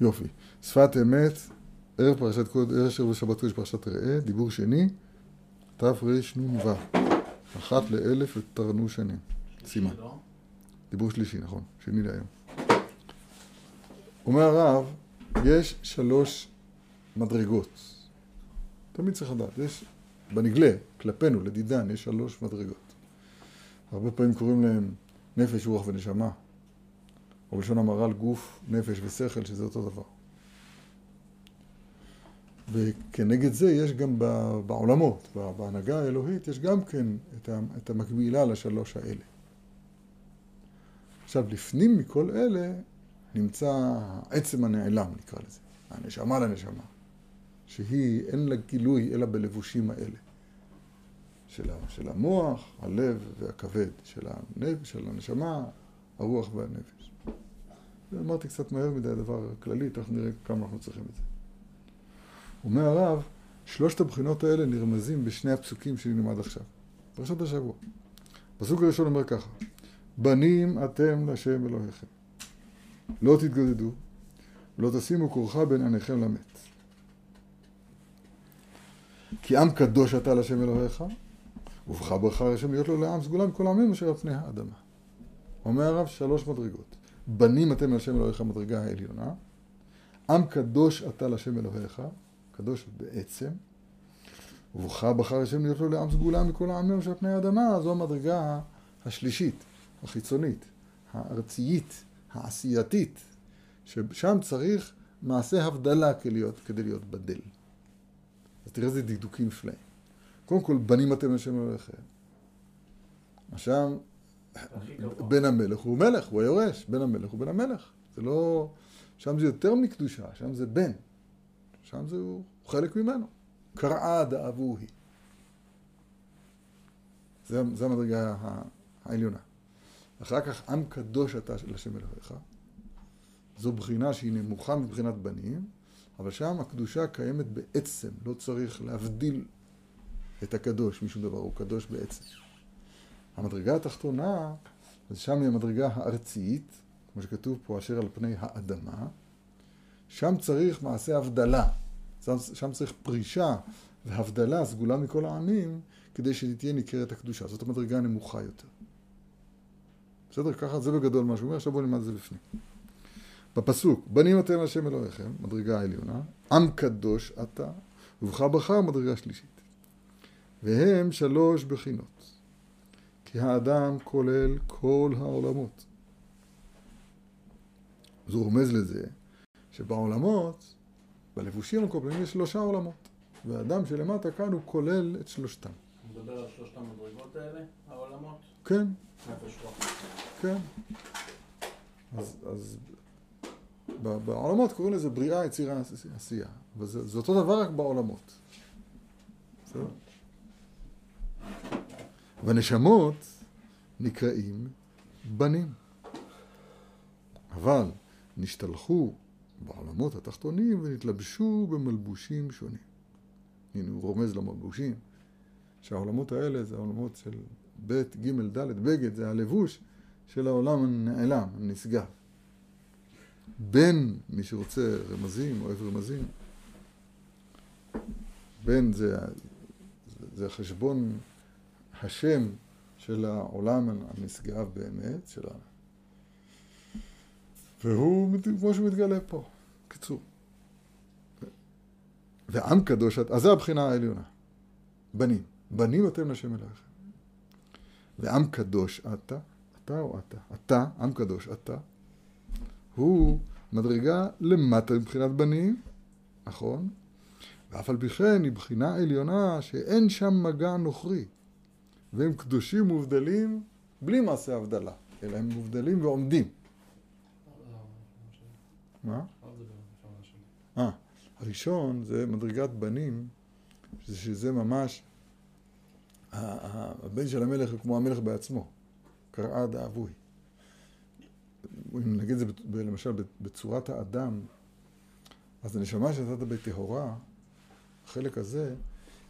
יופי. שפת אמת, ערב פרשת קודש, ערב שבת קודש פרשת ראה, דיבור שני, תרנ"ו. אחת לאלף ותרנו שנים. סימן. דיבור שלישי, נכון. שני להיום. אומר הרב, יש שלוש מדרגות. תמיד צריך לדעת. יש, בנגלה, כלפינו, לדידן, יש שלוש מדרגות. הרבה פעמים קוראים להם נפש, רוח ונשמה. או בלשון המהר"ל גוף, נפש ושכל, שזה אותו דבר. וכנגד זה יש גם בעולמות, בהנהגה האלוהית, יש גם כן את המקבילה לשלוש האלה. עכשיו, לפנים מכל אלה נמצא עצם הנעלם, נקרא לזה, הנשמה לנשמה, שהיא, אין לה גילוי אלא בלבושים האלה. של, של המוח, הלב והכבד, של, הנב, של הנשמה, הרוח והנפש. אמרתי קצת מהר מדי הדבר הכללי, תכף נראה כמה אנחנו צריכים את זה. אומר הרב, שלושת הבחינות האלה נרמזים בשני הפסוקים שנלמד עכשיו. פרשת השבוע. הפסוק הראשון אומר ככה: בנים אתם לשם אלוהיכם. לא תתגודדו, לא תשימו כורחה בין עיניכם למת. כי עם קדוש אתה לשם אלוהיך, ובך ברכה השם להיות לו לעם סגולה מכל העמים אשר על פני האדמה. אומר הרב שלוש מדרגות. בנים אתם לשם אלוהיך המדרגה העליונה, עם קדוש אתה לשם אלוהיך, קדוש בעצם, ובך בחר השם להיות לו לעם סגולה מכל העמים על פני האדמה, זו המדרגה השלישית, החיצונית, הארצiyית, העשייתית, ששם צריך מעשה הבדלה כדי להיות, כדי להיות בדל. אז תראה איזה דקדוקים נפלאים. קודם כל, בנים אתם לשם אלוהיכם. שם בן המלך הוא מלך, הוא היורש, בן המלך הוא בן המלך. זה לא... שם זה יותר מקדושה, שם זה בן. שם זה הוא חלק ממנו. קראה דאבו היא. זה, זה המדרגה העליונה. אחר כך עם קדוש אתה לשם אלוהיך. זו בחינה שהיא נמוכה מבחינת בנים, אבל שם הקדושה קיימת בעצם, לא צריך להבדיל את הקדוש משום דבר, הוא קדוש בעצם. המדרגה התחתונה, אז שם היא המדרגה הארצית, כמו שכתוב פה, אשר על פני האדמה. שם צריך מעשה הבדלה, שם, שם צריך פרישה והבדלה סגולה מכל העמים, כדי שתהיה ניכרת הקדושה. זאת המדרגה הנמוכה יותר. בסדר? ככה זה בגדול מה שהוא אומר, עכשיו בואו נלמד את זה בפנים. בפסוק, בנים אתם השם אלוהיכם, מדרגה העליונה, עם קדוש אתה, ובך בחר מדרגה שלישית. והם שלוש בחינות. כי האדם כולל כל העולמות. אז הוא רומז לזה שבעולמות, בלבושים הקופלים יש שלושה עולמות, והאדם שלמטה כאן הוא כולל את שלושתם. הוא מדבר על שלושת המדרגות האלה, העולמות? כן. כן. אז, אז בעולמות קוראים לזה בריאה, יצירה, עשייה. וזה זה אותו דבר רק בעולמות. בסדר? והנשמות נקראים בנים. אבל נשתלחו בעולמות התחתונים ונתלבשו במלבושים שונים. הנה הוא רומז למלבושים, שהעולמות האלה זה העולמות של ב', ג', ד', בגד, זה הלבוש של העולם הנעלם, הנשגב. בין מי שרוצה רמזים, אוהב רמזים, בין זה, זה חשבון השם של העולם הנשגב באמת, של ה... והוא כמו שהוא מתגלה פה, קיצור. ועם קדוש, אז זה הבחינה העליונה. בנים. בנים אתם לשם אלוהיכם. ועם קדוש אתה, אתה או אתה? אתה, עם קדוש אתה, הוא מדרגה למטה מבחינת בנים, נכון? ואף על פי כן היא בחינה עליונה שאין שם מגע נוכרי. והם קדושים מובדלים בלי מעשה הבדלה, אלא הם מובדלים ועומדים. מה? אה, הראשון זה מדרגת בנים, שזה ממש, הבן של המלך הוא כמו המלך בעצמו, קראה דאבוי. אם נגיד את זה למשל בצורת האדם, אז הנשמה שנתת בטהורה, החלק הזה,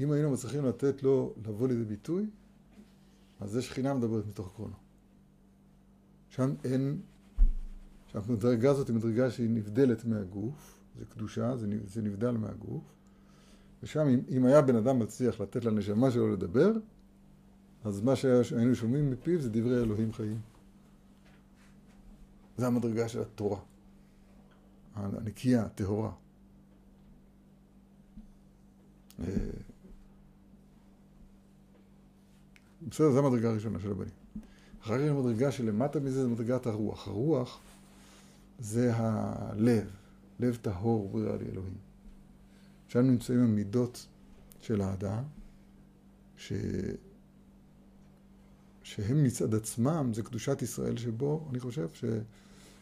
אם היינו מצליחים לתת לו לבוא לידי ביטוי, אז זה שכינה מדברת מתוך קרונו. שם אין, שהמדרגה הזאת היא מדרגה שהיא נבדלת מהגוף, זה קדושה, זה, זה נבדל מהגוף, ושם אם, אם היה בן אדם מצליח לתת לנשמה שלו לדבר, אז מה שהיינו שומעים מפיו זה דברי אלוהים חיים. זה המדרגה של התורה, הנקייה, הטהורה. אה, בסדר, זו המדרגה הראשונה של הבנים. אחר כך המדרגה שלמטה מזה זה מדרגת הרוח. הרוח זה הלב, לב טהור בריאה לאלוהים. שם נמצאים המידות של האדם, ש... שהם מצד עצמם, זה קדושת ישראל שבו, אני חושב ש...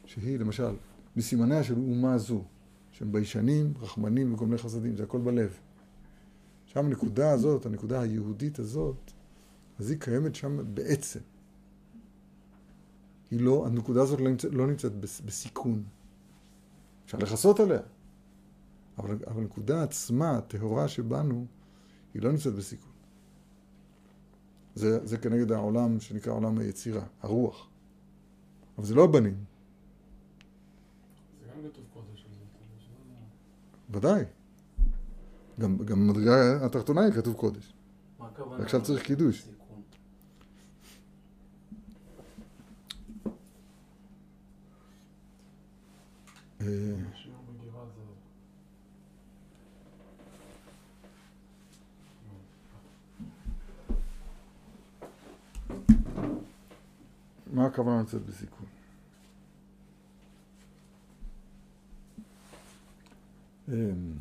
שהיא, למשל, מסימניה של אומה זו, שהם ביישנים, רחמנים וגומלי חסדים, זה הכל בלב. שם הנקודה הזאת, הנקודה היהודית הזאת, אז היא קיימת שם בעצם. היא לא, הנקודה הזאת לא נמצאת, לא נמצאת בסיכון. אפשר לכסות עליה. אבל, אבל הנקודה עצמה, הטהורה שבנו, היא לא נמצאת בסיכון. זה, זה כנגד העולם שנקרא עולם היצירה, הרוח. אבל זה לא הבנים. זה גם כתוב קודש על זה. ודאי. גם, גם במדרגה התחתונה היא כתוב קודש. מה הכוונה? עכשיו צריך קידוש. סיכון. אה, שיעור בגבעה זה... מה הכוונה לצאת בסיכון? אמ,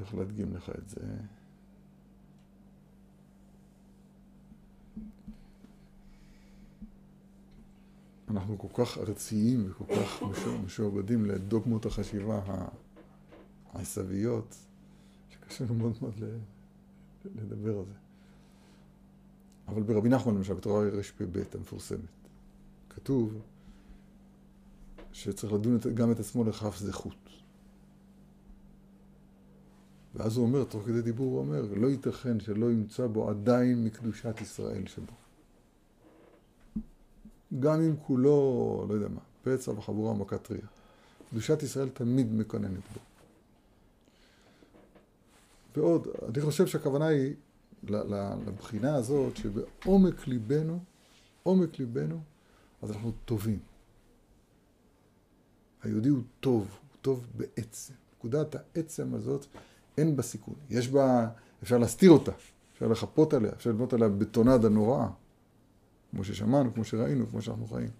איך להדגים לך את זה? אנחנו כל כך ארציים וכל כך משוע- משועבדים לדוגמות החשיבה העשוויות, שקשה לנו מאוד מאוד לדבר על זה. אבל ברבי נחמן למשל, בתורה רפ"ב המפורסמת, כתוב שצריך לדון גם את עצמו לכף זכות. ואז הוא אומר, תוך כדי דיבור הוא אומר, לא ייתכן שלא ימצא בו עדיין מקדושת ישראל שבו. גם אם כולו, לא יודע מה, פצע וחבורה ומכת טריה. קדושת ישראל תמיד מקננת בו. ועוד, אני חושב שהכוונה היא לבחינה הזאת שבעומק ליבנו, עומק ליבנו, אז אנחנו טובים. היהודי הוא טוב, הוא טוב בעצם. נקודת העצם הזאת, אין בה סיכון. יש בה, אפשר להסתיר אותה, אפשר לחפות עליה, אפשר לבנות עליה בטונדה נוראה, כמו ששמענו, כמו שראינו, כמו שאנחנו חיים.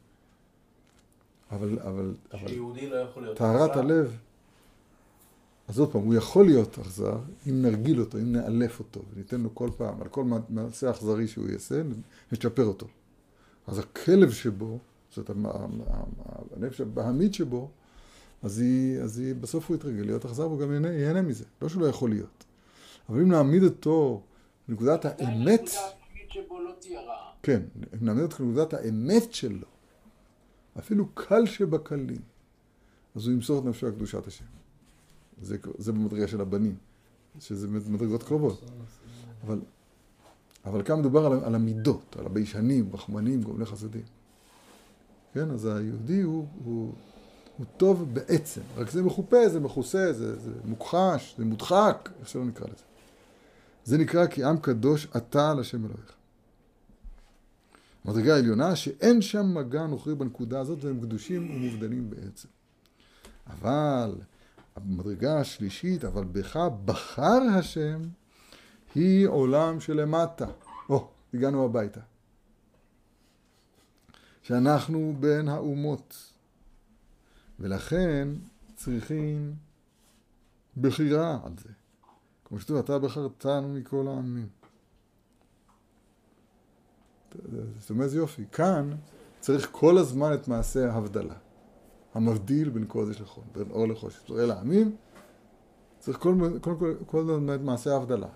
אבל, אבל, אבל שיהודי לא יכול להיות טהרת. הלב, אז עוד פעם, הוא יכול להיות אכזר אם נרגיל אותו, אם נאלף אותו, וניתן לו כל פעם, על כל מעשה אכזרי שהוא יעשה, נצ'פר אותו. אז הכלב שבו, זאת הנפש הבהמית שבו, אז היא, אז היא, בסוף הוא יתרגל להיות אכזר והוא גם ייהנה, ייהנה מזה. לא שהוא לא יכול להיות. אבל אם נעמיד אותו בנקודת האמת, שבו לא תהיה רעה. כן, אם נעמיד אותו בנקודת האמת שלו, אפילו קל שבקלים, אז הוא ימסור את נפשו על קדושת השם. זה, זה במדרגה של הבנים, שזה מדרגות קרובות. אבל, אבל כאן מדובר על, על המידות, על הביישנים, רחמנים, גומלי חסדים. כן, אז היהודי הוא, הוא, הוא טוב בעצם, רק זה מחופה, זה מכוסה, זה, זה מוכחש, זה מודחק, איך שלא נקרא לזה. זה נקרא כי עם קדוש אתה על השם אלוהיך. המדרגה העליונה שאין שם מגע נוכרי בנקודה הזאת והם קדושים ומובדלים בעצם. אבל המדרגה השלישית, אבל בך בחר השם, היא עולם שלמטה. או, הגענו הביתה. שאנחנו בין האומות, ולכן צריכים בחירה על זה. כמו שכתוב, אתה בחרתנו מכל העמים. זאת אומרת, זה יופי. כאן צריך כל הזמן את מעשה ההבדלה. המבדיל בין קודש לחול, בין אור לחושך. ישראל העמים, צריך כל, הזמן את מעשה ההבדלה.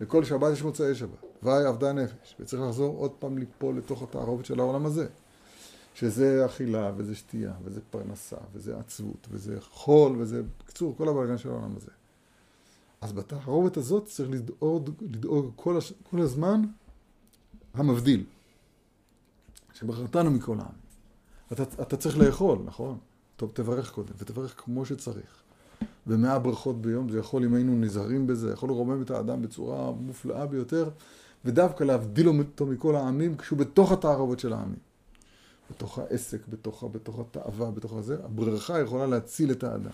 לכל שבת יש מוצאי שבת. ואי עבדה נפש. וצריך לחזור עוד פעם ליפול לתוך התערובת של העולם הזה. שזה אכילה, וזה שתייה, וזה פרנסה, וזה עצבות, וזה חול, וזה, בקיצור, כל הבלגן של העולם הזה. אז בתערובת הזאת צריך לדאוג, לדאוג כל, הש, כל הזמן המבדיל, שבחרתנו מכל העם. אתה, אתה צריך לאכול, נכון? טוב, תברך קודם, ותברך כמו שצריך. ומאה ברכות ביום, זה יכול, אם היינו נזהרים בזה, יכול לרומם את האדם בצורה מופלאה ביותר, ודווקא להבדיל אותו מכל העמים כשהוא בתוך התערובת של העמים. בתוך העסק, בתוך, בתוך התאווה, בתוך הזה, הברכה יכולה להציל את האדם.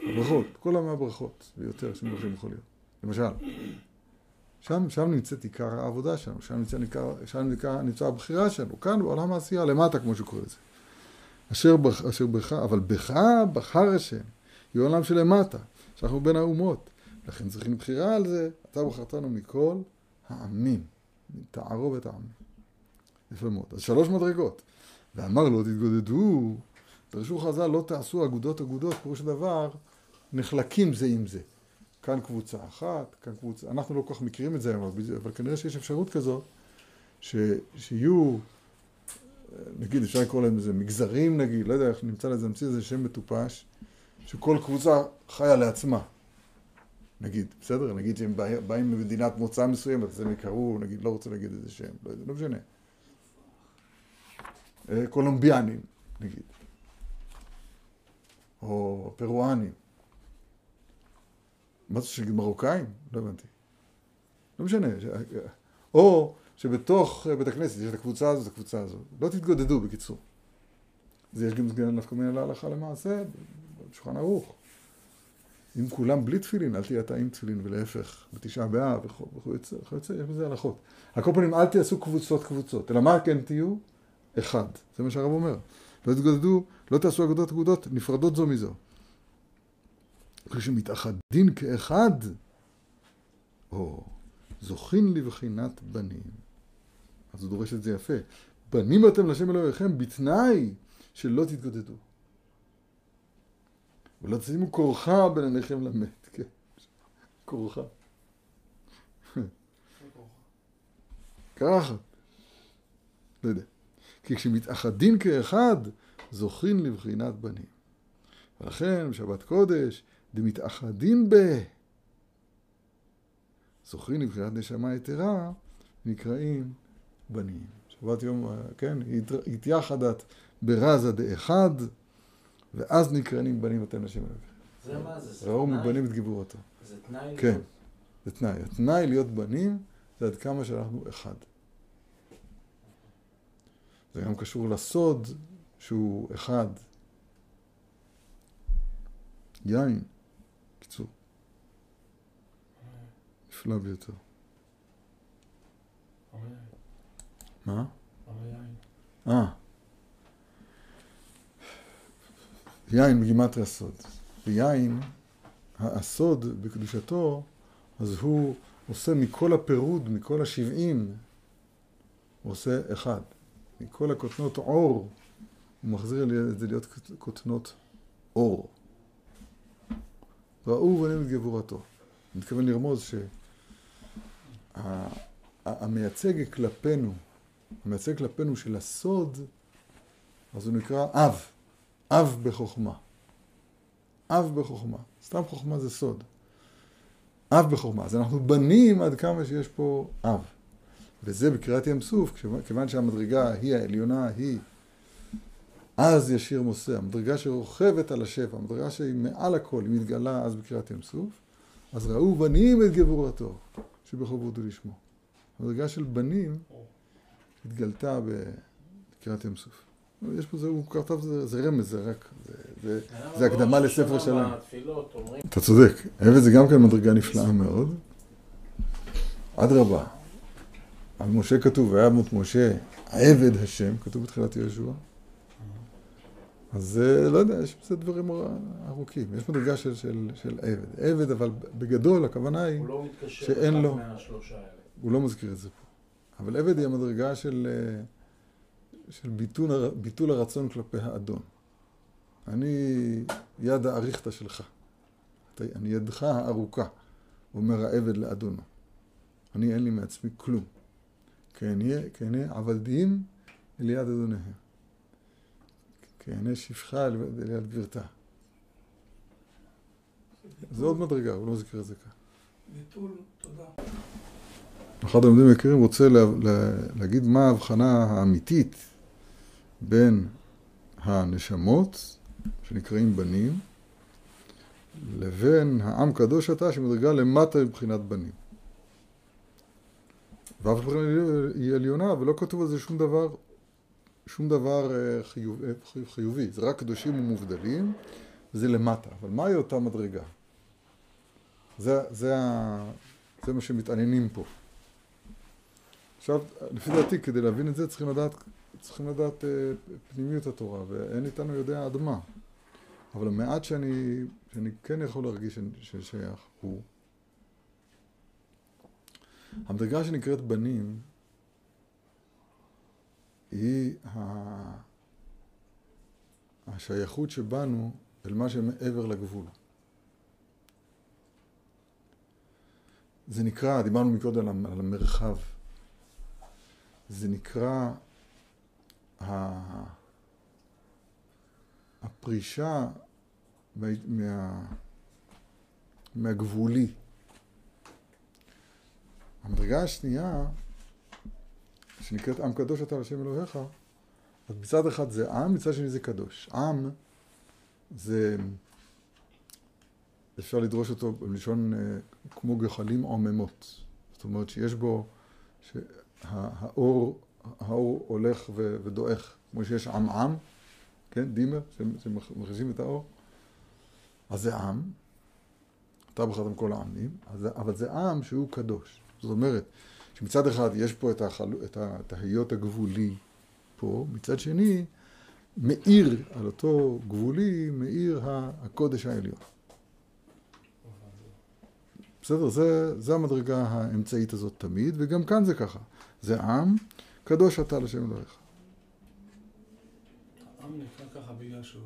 הברכות, כל המאה ברכות, ויותר שמברכים יכול להיות. למשל, שם, שם נמצאת עיקר העבודה שלנו, שם נמצא, עיקר, שם נמצא, נמצא הבחירה שלנו, כאן בעולם העשייה, למטה כמו שקורא לזה. אשר, בח, אשר בך, אבל בך בחר השם, היא עולם שלמטה, שאנחנו בין האומות. לכן צריכים בחירה על זה, אתה בחרתנו מכל העמים, תערובת העמים. יפה מאוד. אז שלוש מדרגות. ואמר לו, תתגודדו, דרשו חז"ל, לא תעשו אגודות אגודות, פירוש הדבר, נחלקים זה עם זה. כאן קבוצה אחת, כאן קבוצה, אנחנו לא כל כך מכירים את זה אבל, אבל כנראה שיש אפשרות כזאת, ש, שיהיו, נגיד, אפשר לקרוא להם איזה מגזרים נגיד, לא יודע איך נמצא לזה, נמציא איזה שם מטופש, שכל קבוצה חיה לעצמה. נגיד, בסדר? נגיד שהם באים ממדינת מוצא מסוימת, אז הם יקראו, נגיד, לא רוצה להגיד איזה שם, לא לא משנה. אה, קולומביאנים, נגיד. או פרואנים. מה זה שיגיד מרוקאים? לא הבנתי. לא משנה. או שבתוך בית הכנסת יש את הקבוצה הזאת, את הקבוצה הזאת. לא תתגודדו, בקיצור. זה יש גם סגן נפקא מינה להלכה למעשה, בשולחן ערוך. אם כולם בלי תפילין, אל תהיה אתה עם תפילין, ולהפך, בתשעה באב וכיוצא, יש בזה הלכות. על כל פנים, אל תעשו קבוצות קבוצות, אלא מה כן תהיו? אחד. זה מה שהרב אומר. לא תתגודדו, לא תעשו אגודות אגודות נפרדות זו מזו. כשמתאחדים כאחד, או זוכין לבחינת בנים. אז הוא דורש את זה יפה. בנים אתם לשם אלוהיכם בתנאי שלא תתגודדו. ולא תשימו כורחה בין עיניכם למת, כן. כורחה. ככה. לא יודע. כי כשמתאחדים כאחד, זוכין לבחינת בנים. ולכן, בשבת קודש, דמתאחדים ב... זוכין לבחינת נשמה יתרה, נקראים בנים. שבת יום, כן, התייחדת ברזה דאחד, ואז נקראים בנים אתם לשם אלוהיכם. זה מה זה? ראו מבנים את גבורתו. זה תנאי? כן, זה תנאי. התנאי להיות בנים זה עד כמה שאנחנו אחד. זה גם קשור לסוד שהוא אחד. יין, קיצור. נפלא ביותר. מה? אה. יין בגימטרי הסוד. ויין, הסוד בקדושתו, אז הוא עושה מכל הפירוד, מכל השבעים, הוא עושה אחד. מכל הכותנות עור, הוא מחזיר את זה להיות כותנות אור. ראו בנים את גבורתו. אני מתכוון לרמוז שהמייצג שה, כלפינו, המייצג כלפינו של הסוד, אז הוא נקרא אב, אב בחוכמה. אב בחוכמה. סתם חוכמה זה סוד. אב בחוכמה. אז אנחנו בנים עד כמה שיש פה אב. וזה בקריאת ים סוף, כיוון שהמדרגה היא העליונה, היא אז ישיר מוסע, המדרגה שרוכבת על השפע, המדרגה שהיא מעל הכל, היא מתגלה אז בקריאת ים סוף, אז ראו בנים את גבורתו, שבחובותו לשמו. המדרגה של בנים התגלתה בקריאת ים סוף. יש פה, זה, הוא כתב, זה, זה רמז, זה רק, זה, הקדמה לספר שלם. אתה צודק, עבד זה גם כן מדרגה נפלאה מאוד. אדרבה, על משה כתוב, והיה מות משה עבד השם, כתוב בתחילת יהושע. אז לא יודע, יש בזה דברים ארוכים. יש מדרגה של, של, של עבד. עבד, אבל בגדול הכוונה היא לא שאין לו... הוא לא מזכיר את זה פה. אבל עבד היא המדרגה של, של ביטול, ביטול הרצון כלפי האדון. אני יד האריכתא שלך. אני ידך הארוכה, אומר העבד לאדונו. אני אין לי מעצמי כלום. כעיני עבדים אל יד אדוניהם. כעיני שפחה אל יד גבירתה. זה עוד מדרגה, הוא לא מזכיר את זה כאן. ביטול, תודה. אחד הלומדים היקרים רוצה לה, לה, להגיד מה ההבחנה האמיתית בין הנשמות, שנקראים בנים, לבין העם קדוש אתה שמדרגה למטה מבחינת בנים. ואף אחד היא עליונה ולא כתוב על זה שום דבר, שום דבר אה, חיוב, אה, חיובי, זה רק קדושים ומובדלים, וזה למטה. אבל מהי אותה מדרגה? זה, זה, ה, זה מה שמתעניינים פה. עכשיו, לפי דעתי, כדי להבין את זה צריכים לדעת, צריכים לדעת אה, פנימיות התורה, ואין איתנו יודע עד מה. אבל המעט שאני, שאני כן יכול להרגיש ששייך הוא המדרגה שנקראת בנים היא השייכות שבנו אל מה שמעבר לגבול. זה נקרא, דיברנו מקודם על המרחב, זה נקרא הפרישה מה, מהגבולי. המדרגה השנייה, שנקראת עם קדוש אתה לשם אלוהיך, אז מצד אחד זה עם, מצד שני זה קדוש. עם זה, אפשר לדרוש אותו בלשון אה, כמו גחלים עוממות. זאת אומרת שיש בו, שהאור האור הולך ודועך, כמו שיש עמעם, כן, דימר, שמכניסים את האור. אז זה עם, אתה בחרתם כל העמים, אבל זה עם שהוא קדוש. זאת אומרת, שמצד אחד יש פה את, החל... את ההיות הגבולי פה, מצד שני, מאיר על אותו גבולי, מאיר הקודש העליון. בסדר? זה, זה המדרגה האמצעית הזאת תמיד, וגם כאן זה ככה. זה עם, קדוש אתה לשם אלוהיך. עם נקרא ככה בגלל שהוא...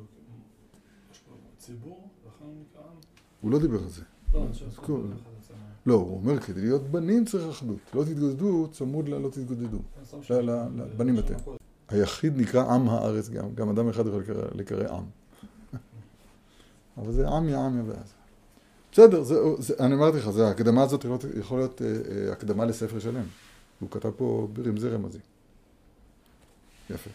ציבור, לכן הוא נקרא עם? הוא לא דיבר על זה. לא, לא, הוא אומר, כדי להיות בנים צריך אחדות. לא תתגודדו, צמוד לה לא תתגודדו. לבנים אתם. היחיד נקרא עם הארץ גם, גם אדם אחד יכול לקרוא עם. אבל זה עם יעם יבאז. בסדר, זה, זה, אני אמרתי לך, ההקדמה הזאת יכול להיות אה, אה, הקדמה לספר שלם. הוא כתב פה ברמזי רמזי. יפה.